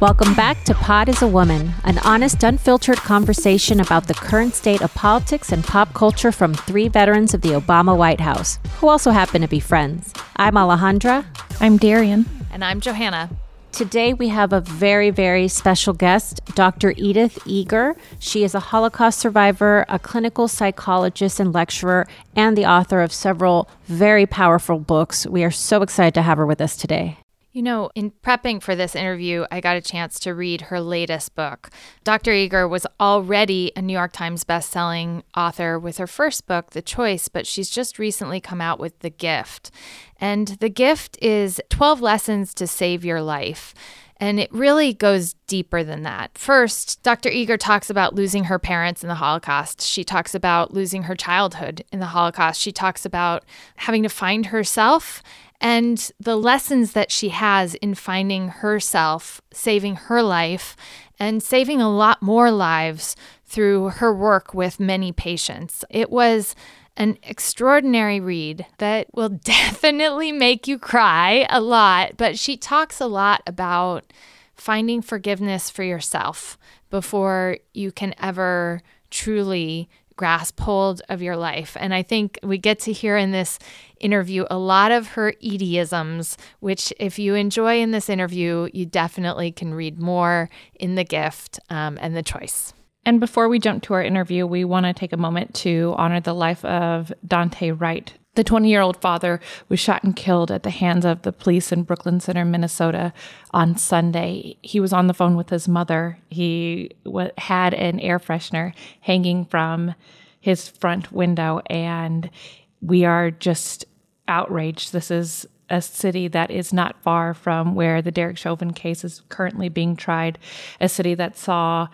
Welcome back to Pod is a Woman, an honest, unfiltered conversation about the current state of politics and pop culture from three veterans of the Obama White House, who also happen to be friends. I'm Alejandra. I'm Darian. And I'm Johanna. Today, we have a very, very special guest, Dr. Edith Eger. She is a Holocaust survivor, a clinical psychologist and lecturer, and the author of several very powerful books. We are so excited to have her with us today. You know, in prepping for this interview, I got a chance to read her latest book. Dr. Eger was already a New York Times bestselling author with her first book, The Choice, but she's just recently come out with The Gift. And The Gift is 12 lessons to save your life. And it really goes deeper than that. First, Dr. Eger talks about losing her parents in the Holocaust. She talks about losing her childhood in the Holocaust. She talks about having to find herself and the lessons that she has in finding herself, saving her life, and saving a lot more lives through her work with many patients. It was an extraordinary read that will definitely make you cry a lot, but she talks a lot about finding forgiveness for yourself before you can ever truly grasp hold of your life. And I think we get to hear in this interview a lot of her Edieisms, which, if you enjoy in this interview, you definitely can read more in The Gift um, and The Choice. And before we jump to our interview, we want to take a moment to honor the life of Dante Wright. The 20 year old father was shot and killed at the hands of the police in Brooklyn Center, Minnesota on Sunday. He was on the phone with his mother. He w- had an air freshener hanging from his front window, and we are just outraged. This is a city that is not far from where the Derek Chauvin case is currently being tried, a city that saw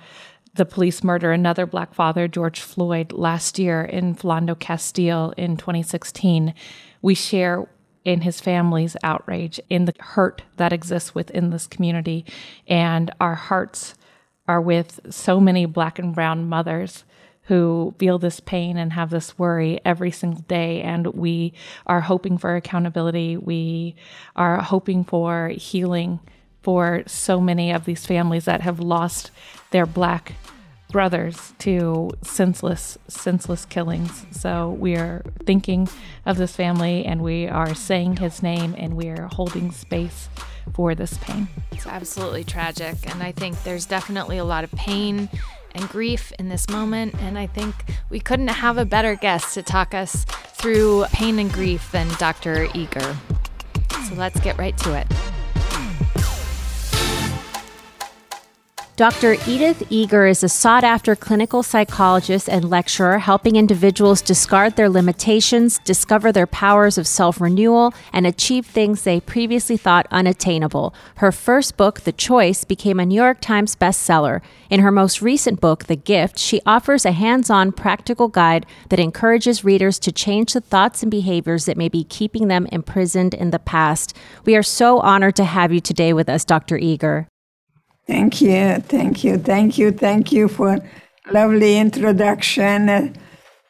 the police murder another black father, George Floyd, last year in Philando Castile in 2016. We share in his family's outrage, in the hurt that exists within this community. And our hearts are with so many black and brown mothers who feel this pain and have this worry every single day. And we are hoping for accountability. We are hoping for healing for so many of these families that have lost their black brothers to senseless senseless killings. So we are thinking of this family and we are saying his name and we are holding space for this pain. It's absolutely tragic and i think there's definitely a lot of pain and grief in this moment and i think we couldn't have a better guest to talk us through pain and grief than dr eger so let's get right to it Dr. Edith Eger is a sought after clinical psychologist and lecturer helping individuals discard their limitations, discover their powers of self renewal, and achieve things they previously thought unattainable. Her first book, The Choice, became a New York Times bestseller. In her most recent book, The Gift, she offers a hands on practical guide that encourages readers to change the thoughts and behaviors that may be keeping them imprisoned in the past. We are so honored to have you today with us, Dr. Eger. Thank you, thank you, thank you, thank you for lovely introduction.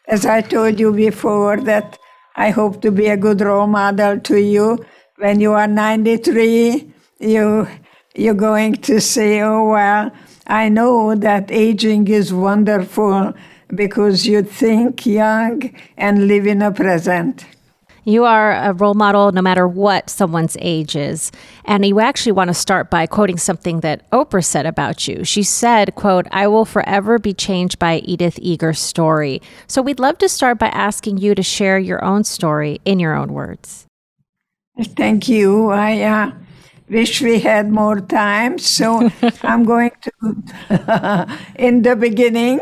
As I told you before, that I hope to be a good role model to you. When you are 93, you you're going to say, "Oh well, I know that aging is wonderful because you think young and live in a present." You are a role model no matter what someone's age is. And you actually want to start by quoting something that Oprah said about you. She said, quote, I will forever be changed by Edith Eger's story. So we'd love to start by asking you to share your own story in your own words. Thank you. I uh, wish we had more time. So I'm going to, in the beginning,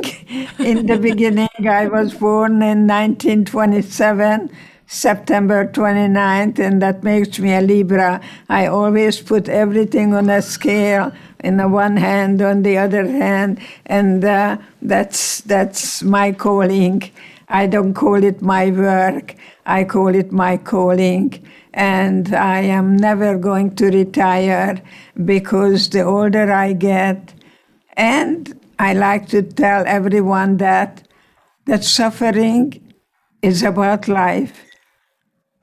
in the beginning, I was born in 1927 September 29th, and that makes me a Libra. I always put everything on a scale in the one hand, on the other hand, and uh, that's that's my calling. I don't call it my work. I call it my calling. And I am never going to retire because the older I get, and I like to tell everyone that that suffering is about life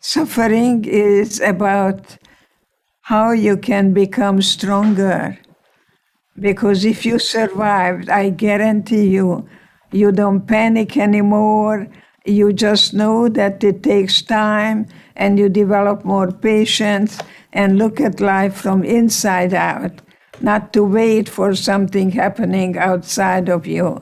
Suffering is about how you can become stronger, Because if you survived, I guarantee you, you don't panic anymore. You just know that it takes time and you develop more patience and look at life from inside out, not to wait for something happening outside of you.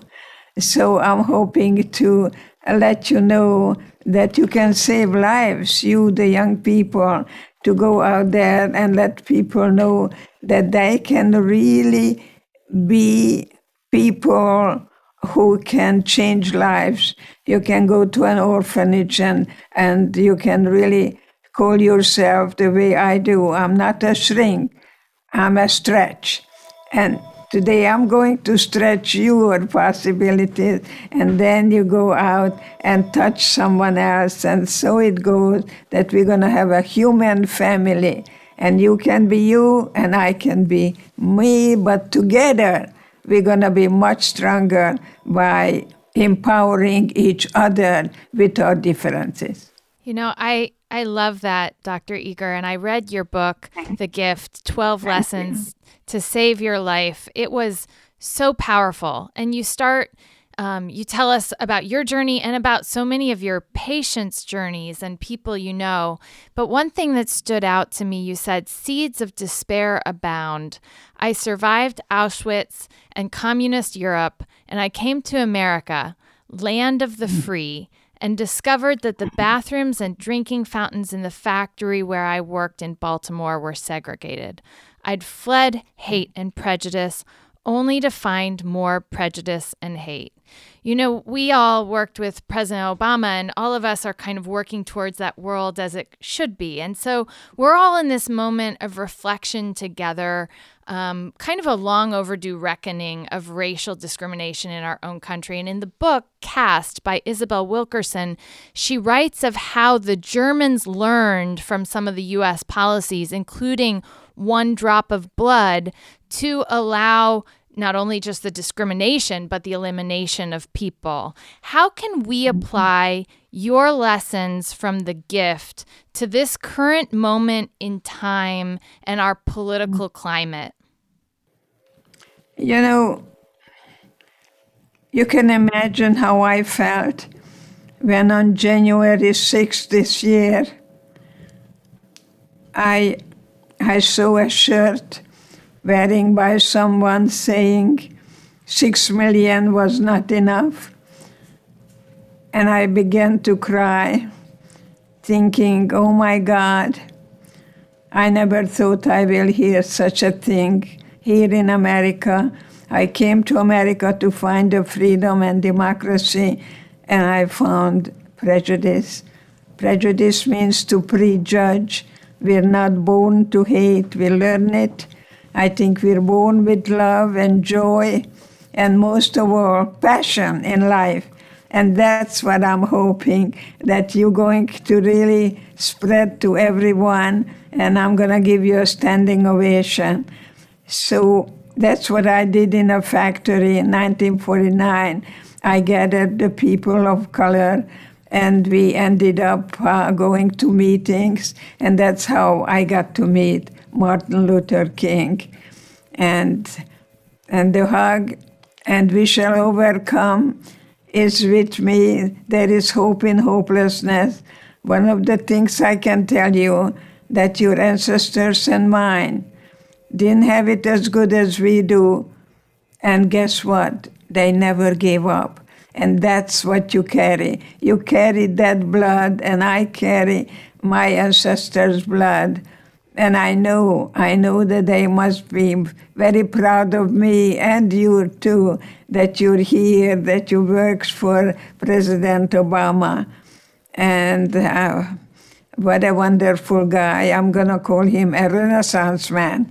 So I'm hoping to let you know that you can save lives, you, the young people, to go out there and let people know that they can really be people who can change lives. You can go to an orphanage and, and you can really call yourself the way I do. I'm not a shrink, I'm a stretch. And today I'm going to stretch your possibilities, and then you go out and touch someone else. And so it goes that we're going to have a human family. And you can be you, and I can be me, but together we're going to be much stronger by empowering each other with our differences. You know, I I love that, Dr. Eger, and I read your book, The Gift 12 Lessons to Save Your Life. It was so powerful. And you start um, you tell us about your journey and about so many of your patients' journeys and people you know. But one thing that stood out to me, you said, seeds of despair abound. I survived Auschwitz and communist Europe, and I came to America, land of the hmm. free, and discovered that the bathrooms and drinking fountains in the factory where I worked in Baltimore were segregated. I'd fled hate and prejudice only to find more prejudice and hate. You know, we all worked with President Obama, and all of us are kind of working towards that world as it should be. And so we're all in this moment of reflection together, um, kind of a long overdue reckoning of racial discrimination in our own country. And in the book, Caste by Isabel Wilkerson, she writes of how the Germans learned from some of the US policies, including one drop of blood, to allow not only just the discrimination, but the elimination of people. How can we mm-hmm. apply your lessons from the gift to this current moment in time and our political mm-hmm. climate? You know, you can imagine how I felt when on January 6th this year, I, I saw a shirt wearing by someone saying six million was not enough. And I began to cry, thinking, oh my God, I never thought I will hear such a thing here in America. I came to America to find the freedom and democracy, and I found prejudice. Prejudice means to prejudge. We're not born to hate, we learn it I think we're born with love and joy and most of all, passion in life. And that's what I'm hoping that you're going to really spread to everyone. And I'm going to give you a standing ovation. So that's what I did in a factory in 1949. I gathered the people of color and we ended up uh, going to meetings. And that's how I got to meet Martin Luther King. And, and the hug, and we shall overcome, is with me. There is hope in hopelessness. One of the things I can tell you that your ancestors and mine didn't have it as good as we do. And guess what? They never gave up. And that's what you carry. You carry that blood, and I carry my ancestors' blood and I know, I know that they must be very proud of me and you too, that you're here, that you work for President Obama. And uh, what a wonderful guy. I'm going to call him a Renaissance man.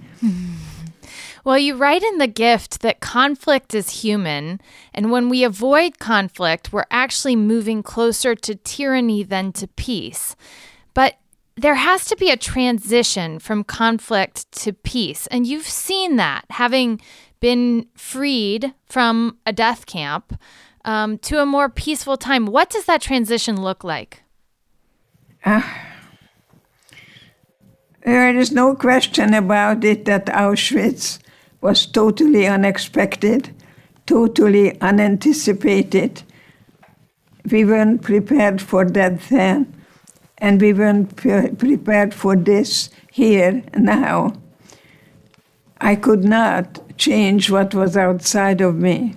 Well, you write in The Gift that conflict is human, and when we avoid conflict, we're actually moving closer to tyranny than to peace. But there has to be a transition from conflict to peace. And you've seen that having been freed from a death camp um, to a more peaceful time. What does that transition look like? Uh, there is no question about it that Auschwitz was totally unexpected, totally unanticipated. We weren't prepared for that then, and we weren't pre- prepared for this here now. I could not change what was outside of me.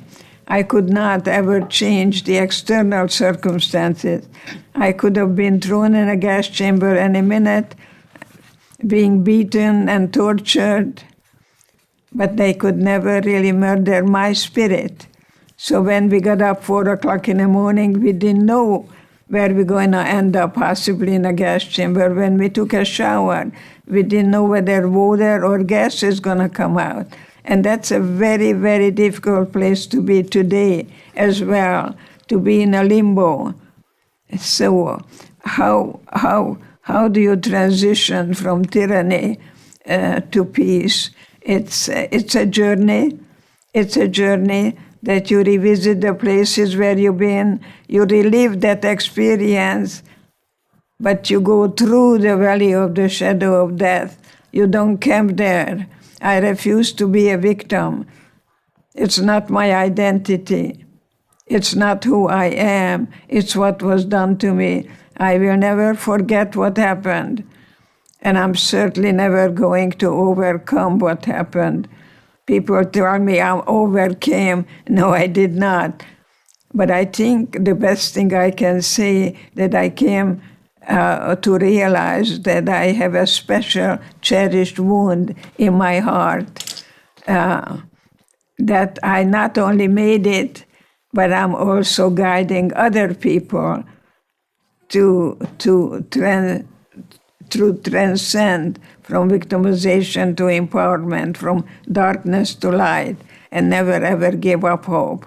I could not ever change the external circumstances. I could have been thrown in a gas chamber any minute, being beaten and tortured, but they could never really murder my spirit. So when we got up four o'clock in the morning, we didn't know where we're going to end up, possibly in a gas chamber. When we took a shower, we didn't know whether water or gas is going to come out. And that's a very, very difficult place to be today as well, to be in a limbo. So, how, how, how do you transition from tyranny uh, to peace? It's, it's a journey. It's a journey that you revisit the places where you've been, you relive that experience, but you go through the valley of the shadow of death. You don't camp there I refuse to be a victim. It's not my identity. It's not who I am. It's what was done to me. I will never forget what happened. And I'm certainly never going to overcome what happened. People tell me I overcame. No, I did not. But I think the best thing I can say that I came uh, to realize that I have a special, cherished wound in my heart. Uh, that I not only made it, but I'm also guiding other people to to trans, to transcend from victimization to empowerment, from darkness to light, and never ever give up hope.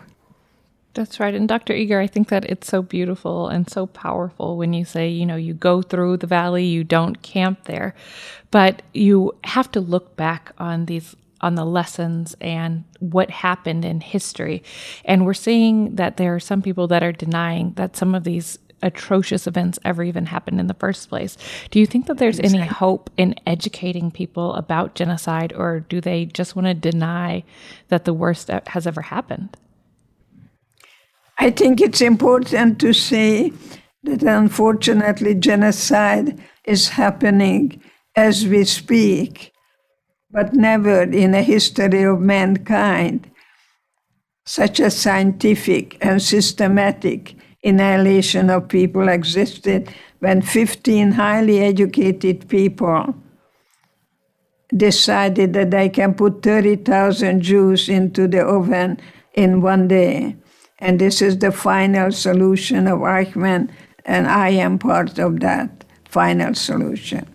That's right. And Dr. Eger, I think that it's so beautiful and so powerful when you say, you know, you go through the valley, you don't camp there, but you have to look back on these on the lessons and what happened in history. And we're seeing that there are some people that are denying that some of these atrocious events ever even happened in the first place. Do you think that there's any hope in educating people about genocide, or do they just want to deny that the worst has ever happened? I think it's important to say that unfortunately genocide is happening as we speak, but never in the history of mankind such a scientific and systematic annihilation of people existed when 15 highly educated people decided that they can put 30,000 Jews into the oven in one day. And this is the final solution of Eichmann, and I am part of that final solution.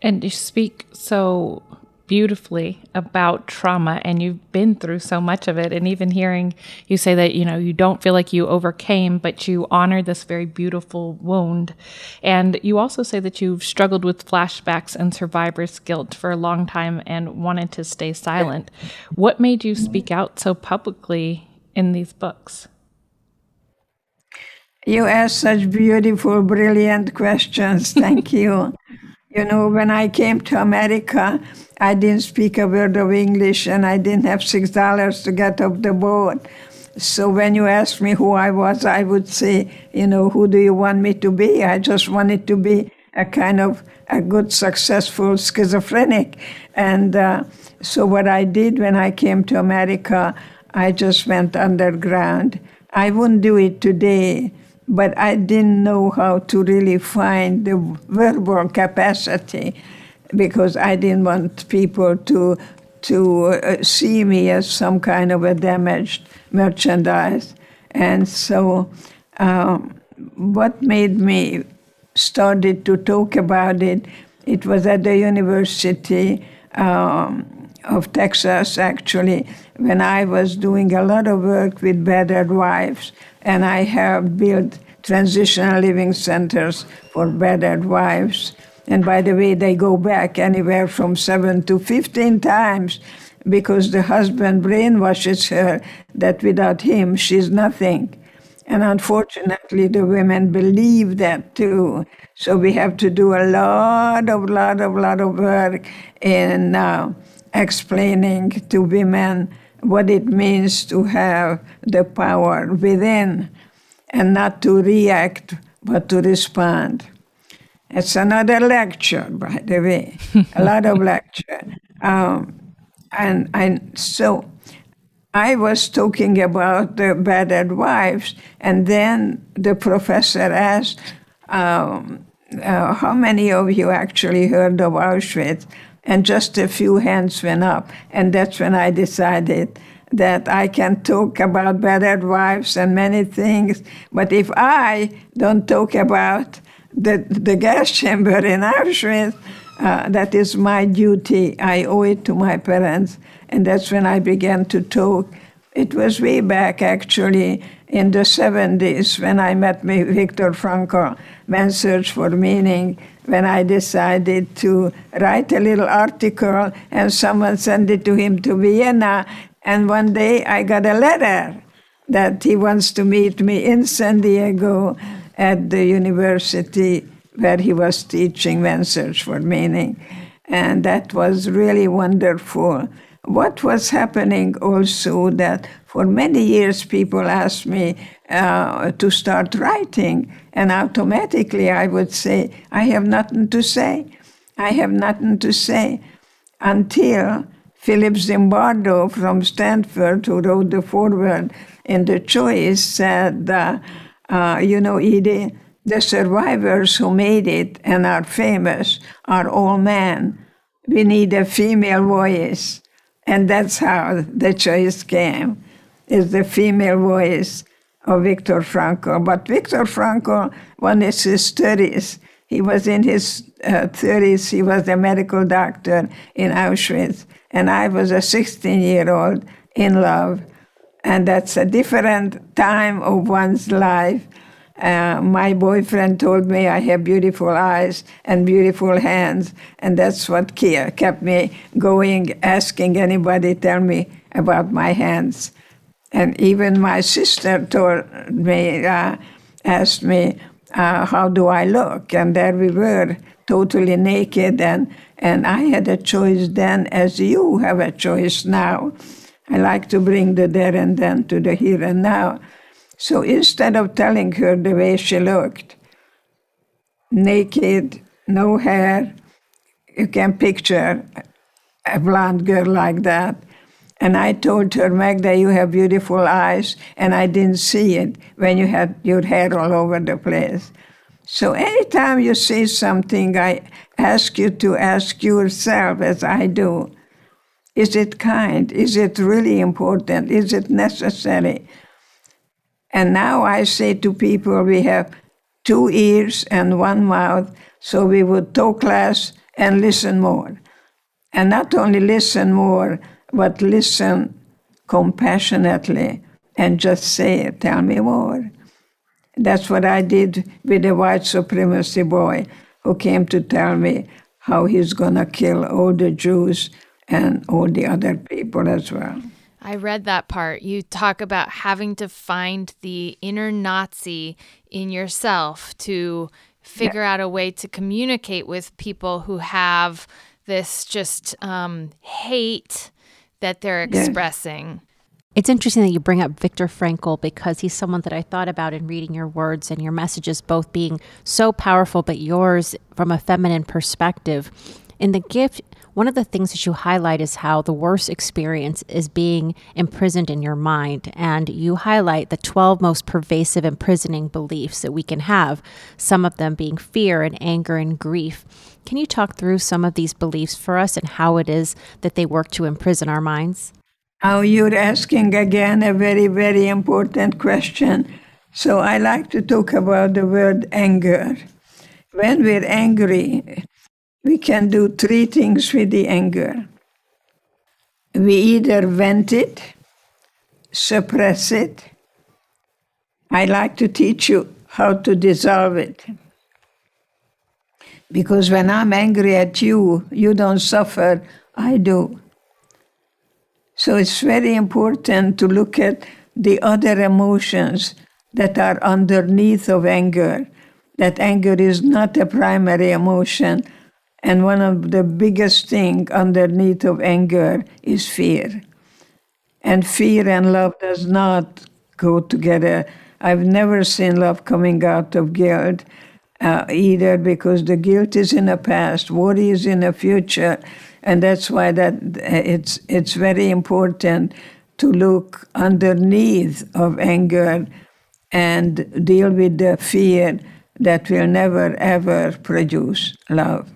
And you speak so beautifully about trauma and you've been through so much of it and even hearing you say that you know you don't feel like you overcame but you honor this very beautiful wound and you also say that you've struggled with flashbacks and survivor's guilt for a long time and wanted to stay silent what made you speak out so publicly in these books? You ask such beautiful, brilliant questions. Thank you. You know, when I came to America, I didn't speak a word of English and I didn't have six dollars to get off the boat. So when you asked me who I was, I would say, you know, who do you want me to be? I just wanted to be a kind of a good, successful schizophrenic. And uh, so what I did when I came to America, I just went underground. I wouldn't do it today, but I didn't know how to really find the verbal capacity because I didn't want people to to uh, see me as some kind of a damaged merchandise. And so, um, what made me started to talk about it? It was at the university. Um, of Texas, actually, when I was doing a lot of work with battered wives, and I have built transitional living centers for battered wives. And by the way, they go back anywhere from seven to 15 times because the husband brainwashes her that without him, she's nothing. And unfortunately, the women believe that too. So we have to do a lot of, lot of, lot of work in uh, explaining to women what it means to have the power within and not to react but to respond. It's another lecture, by the way, a lot of lecture. Um, and, and so I was talking about the battered wives, and then the professor asked, um, uh, How many of you actually heard of Auschwitz? And just a few hands went up. And that's when I decided that I can talk about battered wives and many things, but if I don't talk about the, the gas chamber in Auschwitz, uh, that is my duty. I owe it to my parents. And that's when I began to talk. It was way back, actually, in the 70s when I met Viktor Frankl, Man's Search for Meaning, when I decided to write a little article and someone sent it to him to Vienna. And one day I got a letter that he wants to meet me in San Diego at the university where he was teaching Man's Search for Meaning. And that was really wonderful. What was happening also that for many years people asked me uh, to start writing, and automatically I would say, I have nothing to say. I have nothing to say until Philip Zimbardo from Stanford, who wrote the foreword in The Choice, said, uh, uh, You know, Edie, the survivors who made it and are famous are all men. We need a female voice. And that's how the choice came, is the female voice of Viktor Frankl. But Viktor Frankl, when it's his 30s, he was in his uh, 30s, he was a medical doctor in Auschwitz and I was a 16 year old in love. And that's a different time of one's life. Uh, my boyfriend told me I have beautiful eyes and beautiful hands, and that's what kept me going, asking anybody tell me about my hands. And even my sister told me, uh, asked me, uh, how do I look? And there we were, totally naked, and and I had a choice then, as you have a choice now. I like to bring the there and then to the here and now. So instead of telling her the way she looked, naked, no hair, you can picture a blonde girl like that. And I told her, Magda, you have beautiful eyes, and I didn't see it when you had your hair all over the place. So anytime you see something, I ask you to ask yourself, as I do, is it kind? Is it really important? Is it necessary? And now I say to people, we have two ears and one mouth, so we would talk less and listen more. And not only listen more, but listen compassionately and just say, Tell me more. That's what I did with the white supremacy boy who came to tell me how he's going to kill all the Jews and all the other people as well. I read that part. You talk about having to find the inner Nazi in yourself to figure yeah. out a way to communicate with people who have this just um, hate that they're expressing. Yes. It's interesting that you bring up Viktor Frankl because he's someone that I thought about in reading your words and your messages both being so powerful, but yours from a feminine perspective. In the gift, one of the things that you highlight is how the worst experience is being imprisoned in your mind. And you highlight the 12 most pervasive imprisoning beliefs that we can have, some of them being fear and anger and grief. Can you talk through some of these beliefs for us and how it is that they work to imprison our minds? Now you're asking again a very, very important question. So I like to talk about the word anger. When we're angry, we can do three things with the anger. We either vent it, suppress it. I like to teach you how to dissolve it. Because when I'm angry at you, you don't suffer, I do. So it's very important to look at the other emotions that are underneath of anger, that anger is not a primary emotion, And one of the biggest thing underneath of anger is fear. And fear and love does not go together. I've never seen love coming out of guilt uh, either because the guilt is in the past, worry is in the future, and that's why that it's it's very important to look underneath of anger and deal with the fear that will never ever produce love.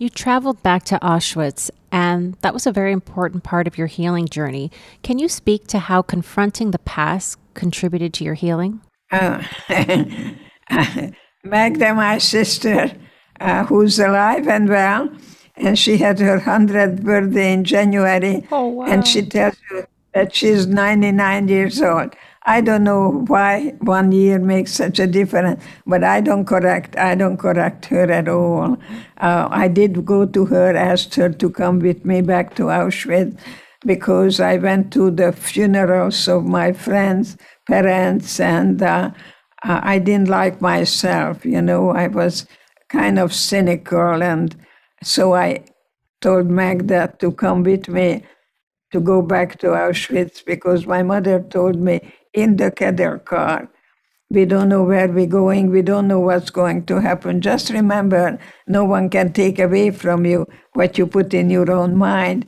You traveled back to Auschwitz, and that was a very important part of your healing journey. Can you speak to how confronting the past contributed to your healing? Uh, Magda, my sister, uh, who's alive and well, and she had her 100th birthday in January, oh, wow. and she tells you that she's 99 years old. I don't know why one year makes such a difference, but I don't correct. I don't correct her at all. Uh, I did go to her, asked her to come with me back to Auschwitz, because I went to the funerals of my friends' parents, and uh, I didn't like myself. You know, I was kind of cynical, and so I told Magda to come with me to go back to Auschwitz because my mother told me in the Kedel car. We don't know where we're going. We don't know what's going to happen. Just remember, no one can take away from you what you put in your own mind.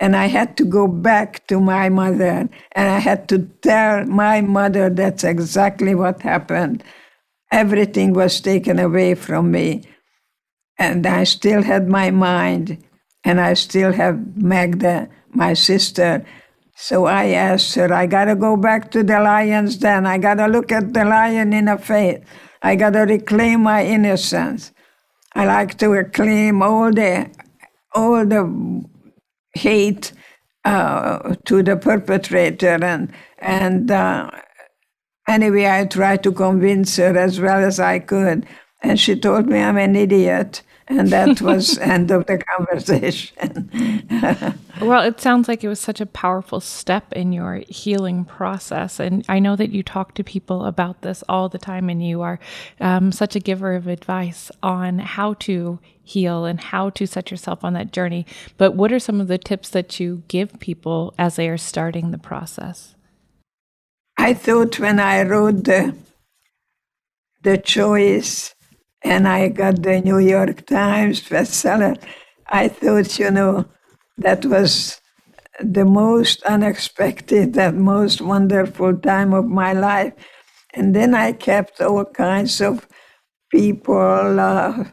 And I had to go back to my mother and I had to tell my mother that's exactly what happened. Everything was taken away from me. And I still had my mind and I still have Magda, my sister, so I asked her, I got to go back to the lion's den. I got to look at the lion in the face. I got to reclaim my innocence. I like to reclaim all the, all the hate uh, to the perpetrator. And, and uh, anyway, I tried to convince her as well as I could. And she told me I'm an idiot and that was end of the conversation. well, it sounds like it was such a powerful step in your healing process, and I know that you talk to people about this all the time, and you are um, such a giver of advice on how to heal and how to set yourself on that journey. But what are some of the tips that you give people as they are starting the process? I thought when I wrote the the choice and I got the New York Times bestseller. I thought, you know, that was the most unexpected that most wonderful time of my life. And then I kept all kinds of people, uh,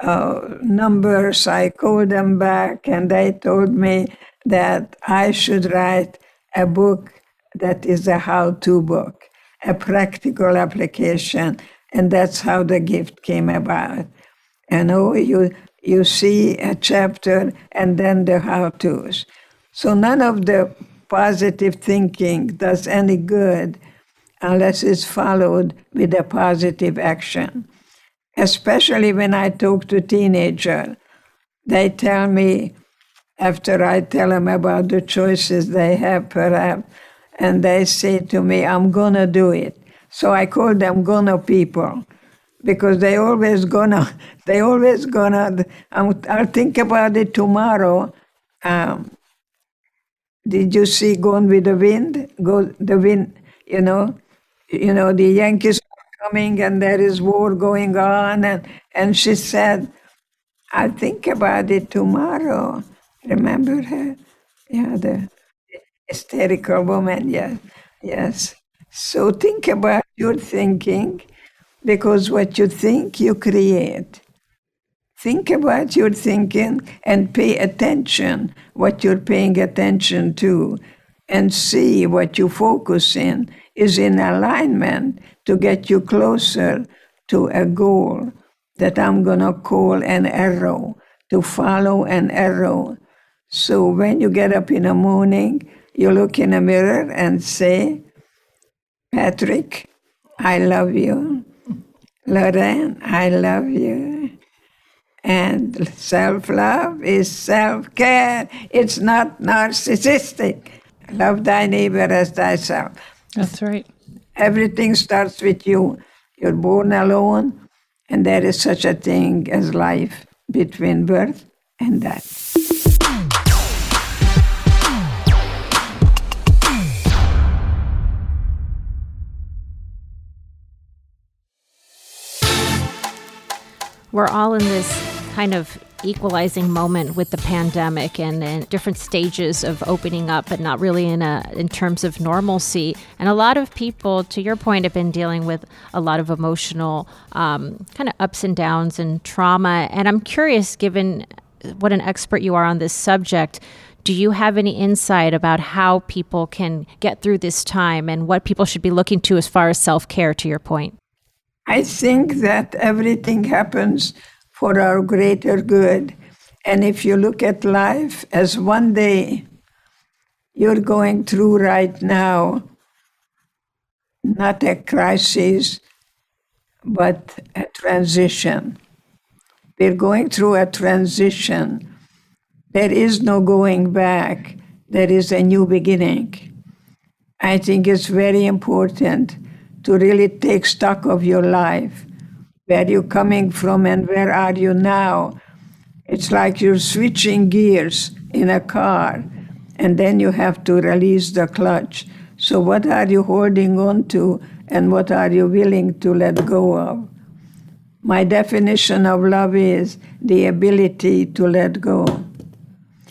uh, numbers. I called them back, and they told me that I should write a book that is a how to book, a practical application and that's how the gift came about. And oh, you you see a chapter and then the how-tos. So none of the positive thinking does any good unless it's followed with a positive action. Especially when I talk to teenagers, they tell me after I tell them about the choices they have, perhaps, and they say to me, I'm gonna do it. So I call them gonna people because they always gonna, they always gonna, I'm, I'll think about it tomorrow. Um, did you see Gone with the Wind? Go the wind, you know, you know, the Yankees are coming and there is war going on. And, and she said, I'll think about it tomorrow. Remember her? Yeah, the hysterical woman, yes, yes. So think about your thinking because what you think, you create. Think about your thinking and pay attention what you're paying attention to and see what you focus in is in alignment to get you closer to a goal that I'm going to call an arrow, to follow an arrow. So when you get up in the morning, you look in a mirror and say, Patrick, I love you. Lorraine, I love you. And self love is self care. It's not narcissistic. Love thy neighbor as thyself. That's right. Everything starts with you. You're born alone, and there is such a thing as life. between birth and death. We're all in this kind of equalizing moment with the pandemic and, and, different stages of opening up, but not really in a in terms of normalcy. And a lot of people, to your point, have been dealing with a lot of emotional um, kind of ups and downs and trauma. And I'm curious, given what an expert you are on this subject. Do you have any insight about how people can get through this time and what people should be looking to as far as self care, to your point? I think that everything happens for our greater good. And if you look at life as one day you're going through right now, not a crisis, but a transition. We're going through a transition. There is no going back, there is a new beginning. I think it's very important to really take stock of your life. Where you coming from and where are you now? It's like you're switching gears in a car and then you have to release the clutch. So, what are you holding on to and what are you willing to let go of? My definition of love is the ability to let go.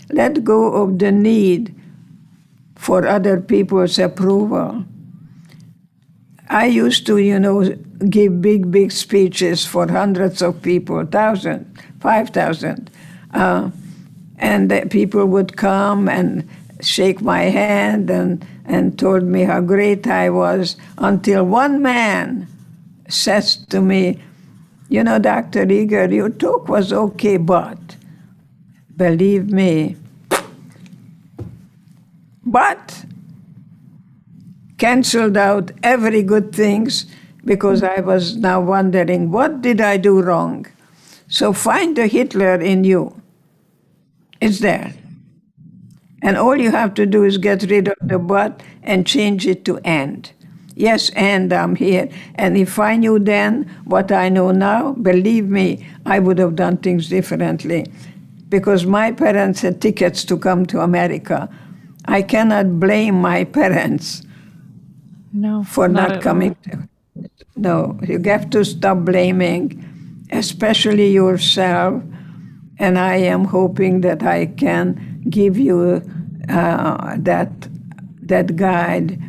Let go of the need for other people's approval. I used to, you know, give big, big speeches for hundreds of people, thousand, five thousand, uh, and people would come and shake my hand and and told me how great I was until one man says to me, "You know, Dr. Eger, your talk was okay, but believe me, but." Canceled out every good things because I was now wondering, what did I do wrong? So find the Hitler in you. It's there. And all you have to do is get rid of the but and change it to and. Yes, and I'm here. And if I knew then what I know now, believe me, I would have done things differently. Because my parents had tickets to come to America. I cannot blame my parents no, for not, not coming. No, you have to stop blaming, especially yourself. And I am hoping that I can give you uh, that that guide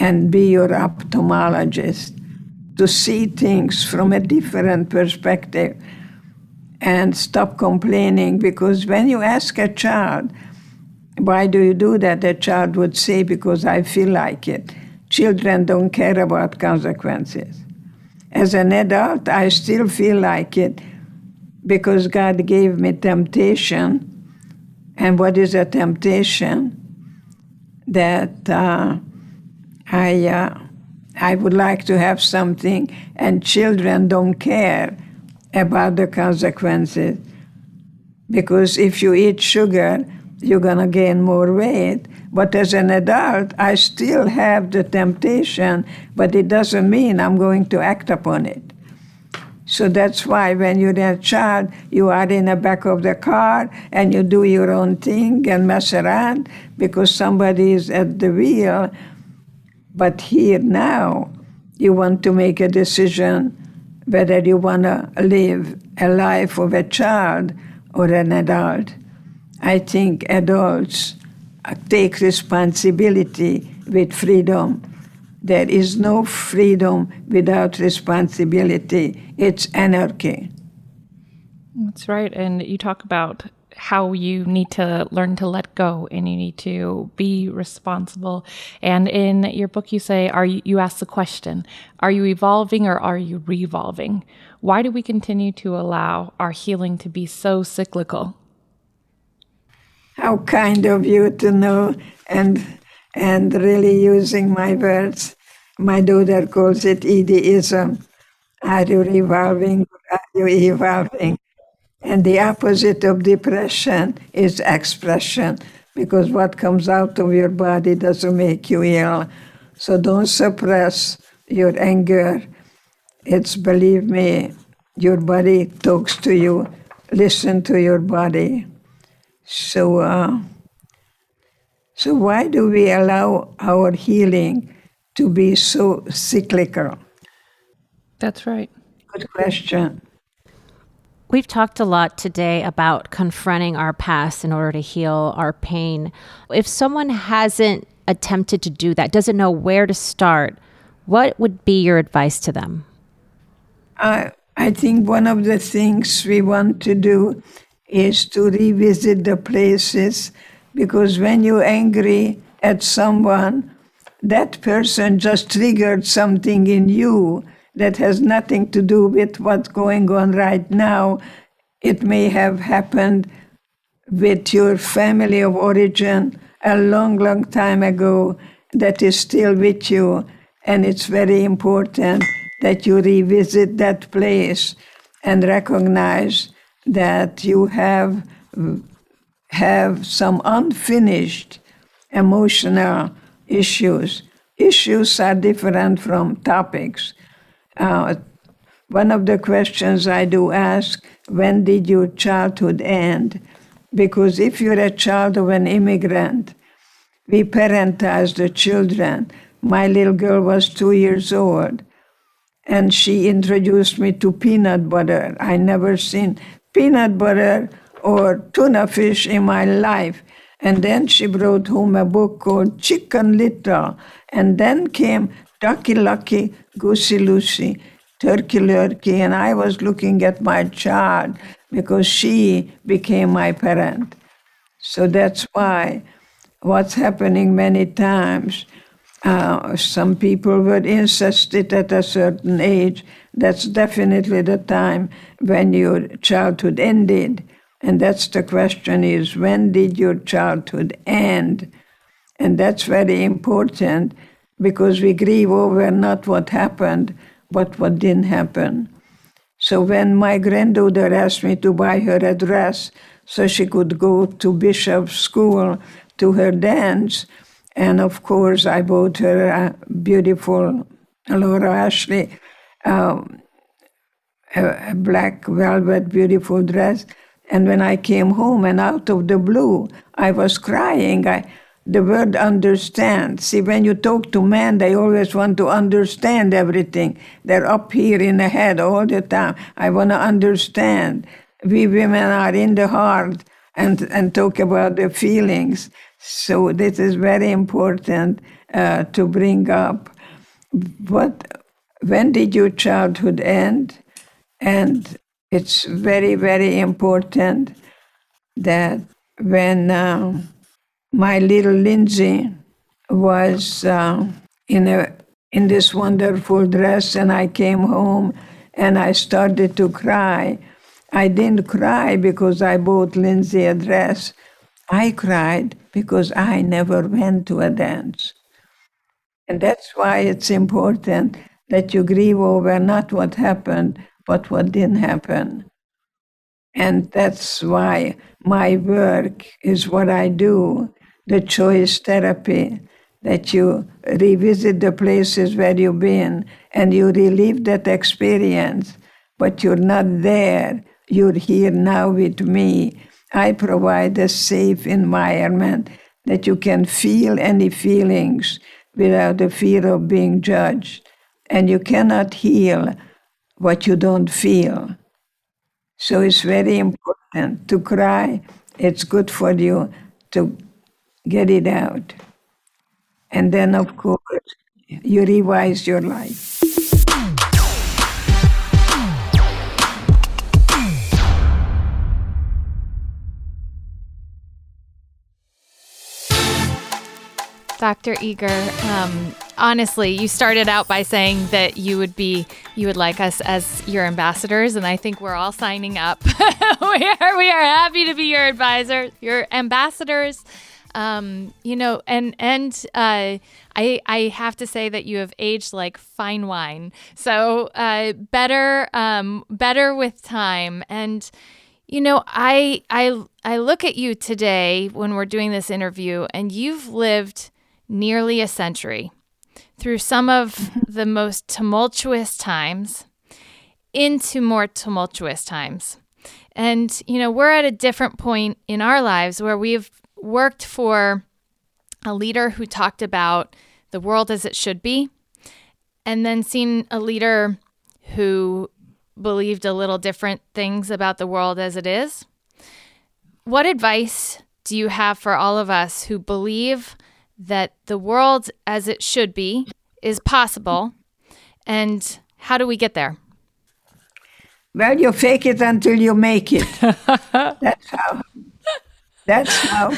and be your ophthalmologist to see things from a different perspective and stop complaining because when you ask a child why do you do that the child would say because i feel like it children don't care about consequences. As an adult, I still feel like it because God gave me temptation. And what is a temptation? That uh, I, uh, I would like to have something, and children don't care about the consequences. Because if you eat sugar, you're going to gain more weight. But as an adult, I still have the temptation, but it doesn't mean I'm going to act upon it. So that's why when you're a child, you are in the back of the car and you do your own thing and mess around because somebody is at the wheel. But here now, you want to make a decision whether you want to live a life of a child or an adult. I think adults take responsibility with freedom. There is no freedom without responsibility. It's anarchy. That's right. And you talk about how you need to learn to let go and you need to be responsible. And in your book, you say, "Are you?" You ask the question: Are you evolving or are you revolving? Why do we continue to allow our healing to be so cyclical? How kind of you to know and and really using my words. My daughter calls it EDism. Are you revolving? or Are you evolving? And the opposite of depression is expression, because what comes out of your body doesn't make you ill. So don't suppress your anger. It's, believe me, your body talks to you listen to your body. So, uh, so why do we allow our healing to be so cyclical? That's right. Good question. We've talked a lot today about confronting our past in order to heal our pain. If someone hasn't attempted to do that, doesn't know where to start, what would be your advice to them? I, I think one of the things we want to do is to revisit the places because when you're angry at someone, that person just triggered something in you that has nothing to do with what's going on right now. It may have happened with your family of origin a long, long time ago that is still with you. And it's very important that you revisit that place and recognize that you have have some unfinished emotional issues. Issues are different from topics. Uh, one of the questions I do ask when did your childhood end? Because if you're a child of an immigrant, we parentize the children. My little girl was two years old, and she introduced me to peanut butter. I never seen peanut butter or tuna fish in my life. And then she brought home a book called Chicken Little. And then came Ducky Lucky, Goosey Lucy, Turkey Lurkey. And I was looking at my child because she became my parent. So that's why what's happening many times. Uh, some people were incested at a certain age. That's definitely the time when your childhood ended. And that's the question is when did your childhood end? And that's very important because we grieve over not what happened, but what didn't happen. So when my granddaughter asked me to buy her a dress so she could go to Bishop School to her dance, and of course I bought her a beautiful Laura Ashley um, a, a black velvet beautiful dress and when I came home and out of the blue, I was crying. I, the word understand. See, when you talk to men, they always want to understand everything. They're up here in the head all the time. I want to understand. We women are in the heart and, and talk about the feelings. So this is very important uh, to bring up. What, when did your childhood end? And it's very, very important that when uh, my little Lindsay was uh, in a in this wonderful dress and I came home and I started to cry. I didn't cry because I bought Lindsay a dress. I cried because I never went to a dance. And that's why it's important that you grieve over not what happened, but what didn't happen. And that's why my work is what I do the choice therapy that you revisit the places where you've been and you relive that experience, but you're not there. You're here now with me. I provide a safe environment that you can feel any feelings without the fear of being judged. And you cannot heal what you don't feel. So it's very important to cry. It's good for you to get it out. And then, of course, you revise your life. Dr. Eger, um, honestly, you started out by saying that you would be, you would like us as your ambassadors, and I think we're all signing up. we are, we are happy to be your advisors, your ambassadors. Um, you know, and and uh, I I have to say that you have aged like fine wine. So uh, better um, better with time and. You know, I I I look at you today when we're doing this interview and you've lived nearly a century through some of the most tumultuous times into more tumultuous times. And, you know, we're at a different point in our lives where we've worked for a leader who talked about the world as it should be, and then seen a leader who believed a little different things about the world as it is. What advice do you have for all of us who believe that the world as it should be is possible? And how do we get there? Well, you fake it until you make it. That's how. That's how.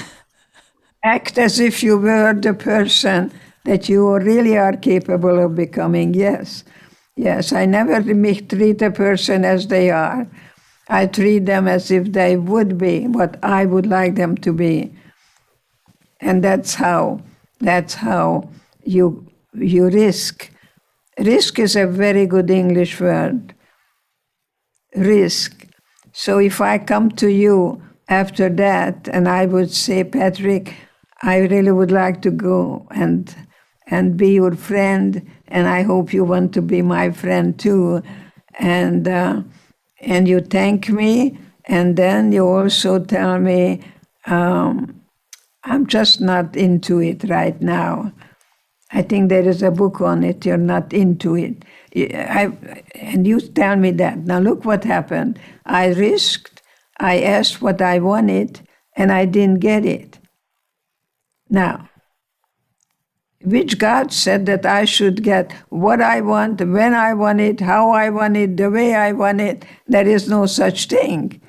Act as if you were the person that you really are capable of becoming. Yes. Yes, I never treat a person as they are. I treat them as if they would be what I would like them to be. And that's how that's how you you risk. Risk is a very good English word. Risk. So if I come to you after that and I would say, Patrick, I really would like to go and and be your friend, and I hope you want to be my friend too. And uh, and you thank me, and then you also tell me, um, I'm just not into it right now. I think there is a book on it. You're not into it. I, and you tell me that. Now look what happened. I risked. I asked what I wanted, and I didn't get it. Now, which God said that I should get what I want, when I want it, how I want it, the way I want it. There is no such thing.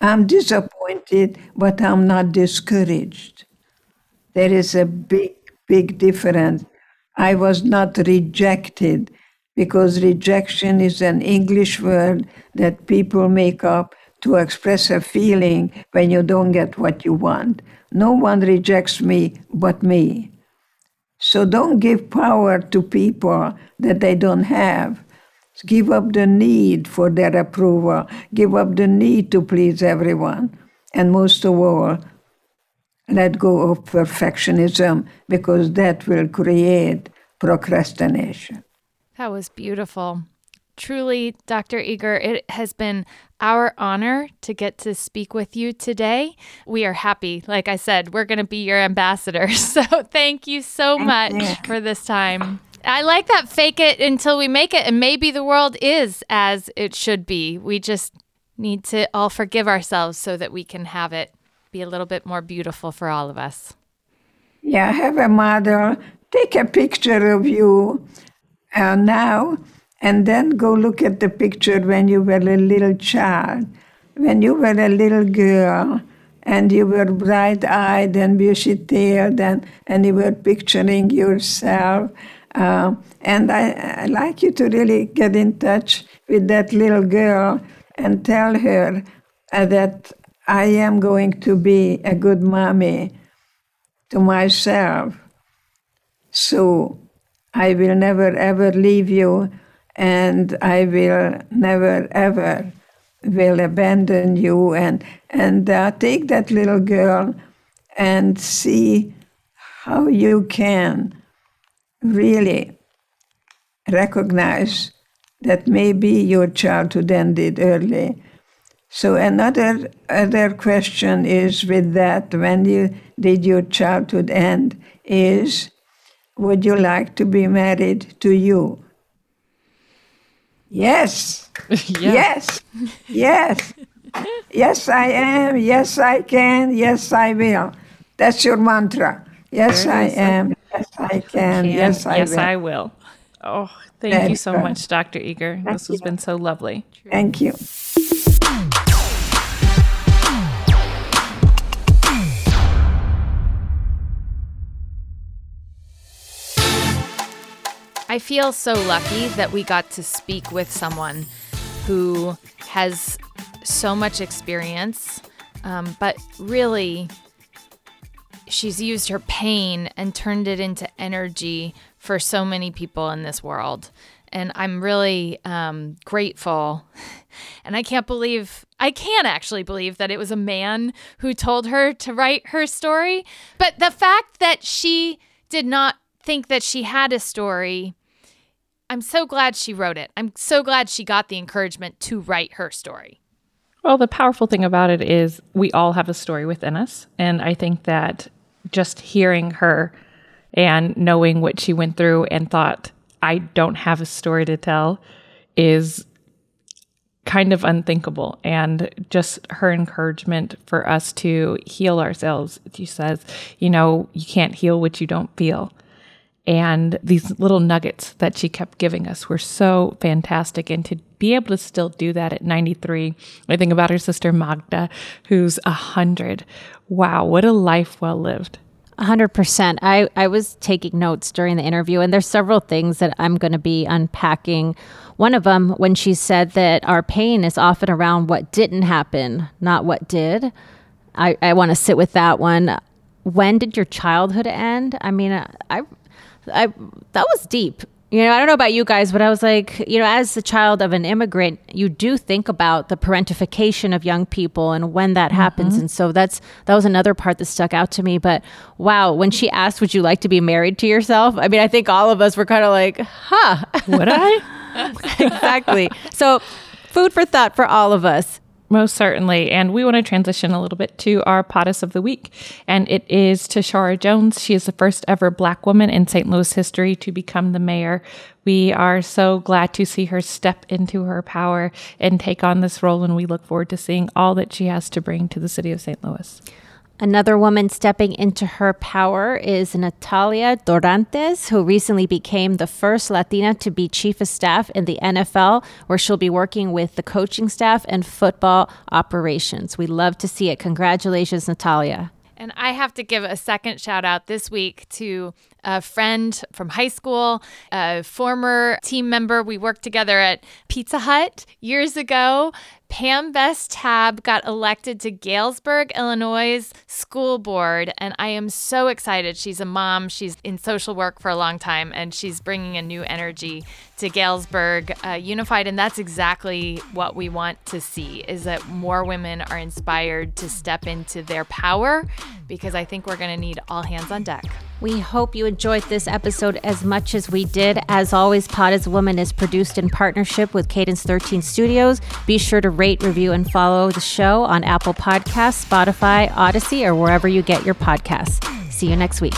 I'm disappointed, but I'm not discouraged. There is a big, big difference. I was not rejected because rejection is an English word that people make up to express a feeling when you don't get what you want. No one rejects me but me. So don't give power to people that they don't have. Give up the need for their approval. Give up the need to please everyone. And most of all, let go of perfectionism because that will create procrastination. That was beautiful. Truly, Dr. Eger, it has been our honor to get to speak with you today. We are happy. Like I said, we're going to be your ambassadors. So thank you so much for this time. I like that fake it until we make it. And maybe the world is as it should be. We just need to all forgive ourselves so that we can have it be a little bit more beautiful for all of us. Yeah, have a model. Take a picture of you uh, now and then go look at the picture when you were a little child, when you were a little girl, and you were bright eyed and bushy tailed, and, and you were picturing yourself. Uh, and I, I like you to really get in touch with that little girl and tell her uh, that I am going to be a good mommy to myself. So I will never ever leave you and I will never ever will abandon you and and uh, take that little girl and see how you can really recognize that maybe your childhood ended early. So another other question is with that when you did your childhood end is would you like to be married to you? Yes. Yes. Yes. yes, I am. Yes, I can. Yes, I will. That's your mantra. Yes, I am. Yes, I can. Yes, I yes, will. I will. Oh, thank you so much, Dr. Eger. Thank this has you. been so lovely. Thank you. I feel so lucky that we got to speak with someone who has so much experience, um, but really, she's used her pain and turned it into energy for so many people in this world. And I'm really um, grateful. And I can't believe, I can't actually believe that it was a man who told her to write her story. But the fact that she did not think that she had a story I'm so glad she wrote it. I'm so glad she got the encouragement to write her story. Well, the powerful thing about it is we all have a story within us. And I think that just hearing her and knowing what she went through and thought, I don't have a story to tell, is kind of unthinkable. And just her encouragement for us to heal ourselves. She says, you know, you can't heal what you don't feel. And these little nuggets that she kept giving us were so fantastic. And to be able to still do that at 93, I think about her sister Magda, who's 100. Wow, what a life well lived. 100%. I, I was taking notes during the interview, and there's several things that I'm going to be unpacking. One of them, when she said that our pain is often around what didn't happen, not what did. I, I want to sit with that one. When did your childhood end? I mean, I, I that was deep. You know, I don't know about you guys, but I was like, you know, as the child of an immigrant, you do think about the parentification of young people and when that mm-hmm. happens. And so that's that was another part that stuck out to me. But wow, when she asked, "Would you like to be married to yourself?" I mean, I think all of us were kind of like, "Huh, would I?" exactly. So, food for thought for all of us. Most certainly. And we want to transition a little bit to our POTUS of the week. And it is Tishaura Jones. She is the first ever Black woman in St. Louis history to become the mayor. We are so glad to see her step into her power and take on this role. And we look forward to seeing all that she has to bring to the city of St. Louis. Another woman stepping into her power is Natalia Dorantes, who recently became the first Latina to be chief of staff in the NFL, where she'll be working with the coaching staff and football operations. We love to see it. Congratulations, Natalia. And I have to give a second shout out this week to a friend from high school, a former team member. We worked together at Pizza Hut years ago. Pam Best Tab got elected to Galesburg, Illinois school board, and I am so excited. She's a mom, she's in social work for a long time, and she's bringing a new energy to Galesburg uh, Unified, and that's exactly what we want to see: is that more women are inspired to step into their power, because I think we're going to need all hands on deck. We hope you enjoyed this episode as much as we did. As always, Pod is a Woman is produced in partnership with Cadence 13 Studios. Be sure to rate, review, and follow the show on Apple Podcasts, Spotify, Audacy, or wherever you get your podcasts. See you next week.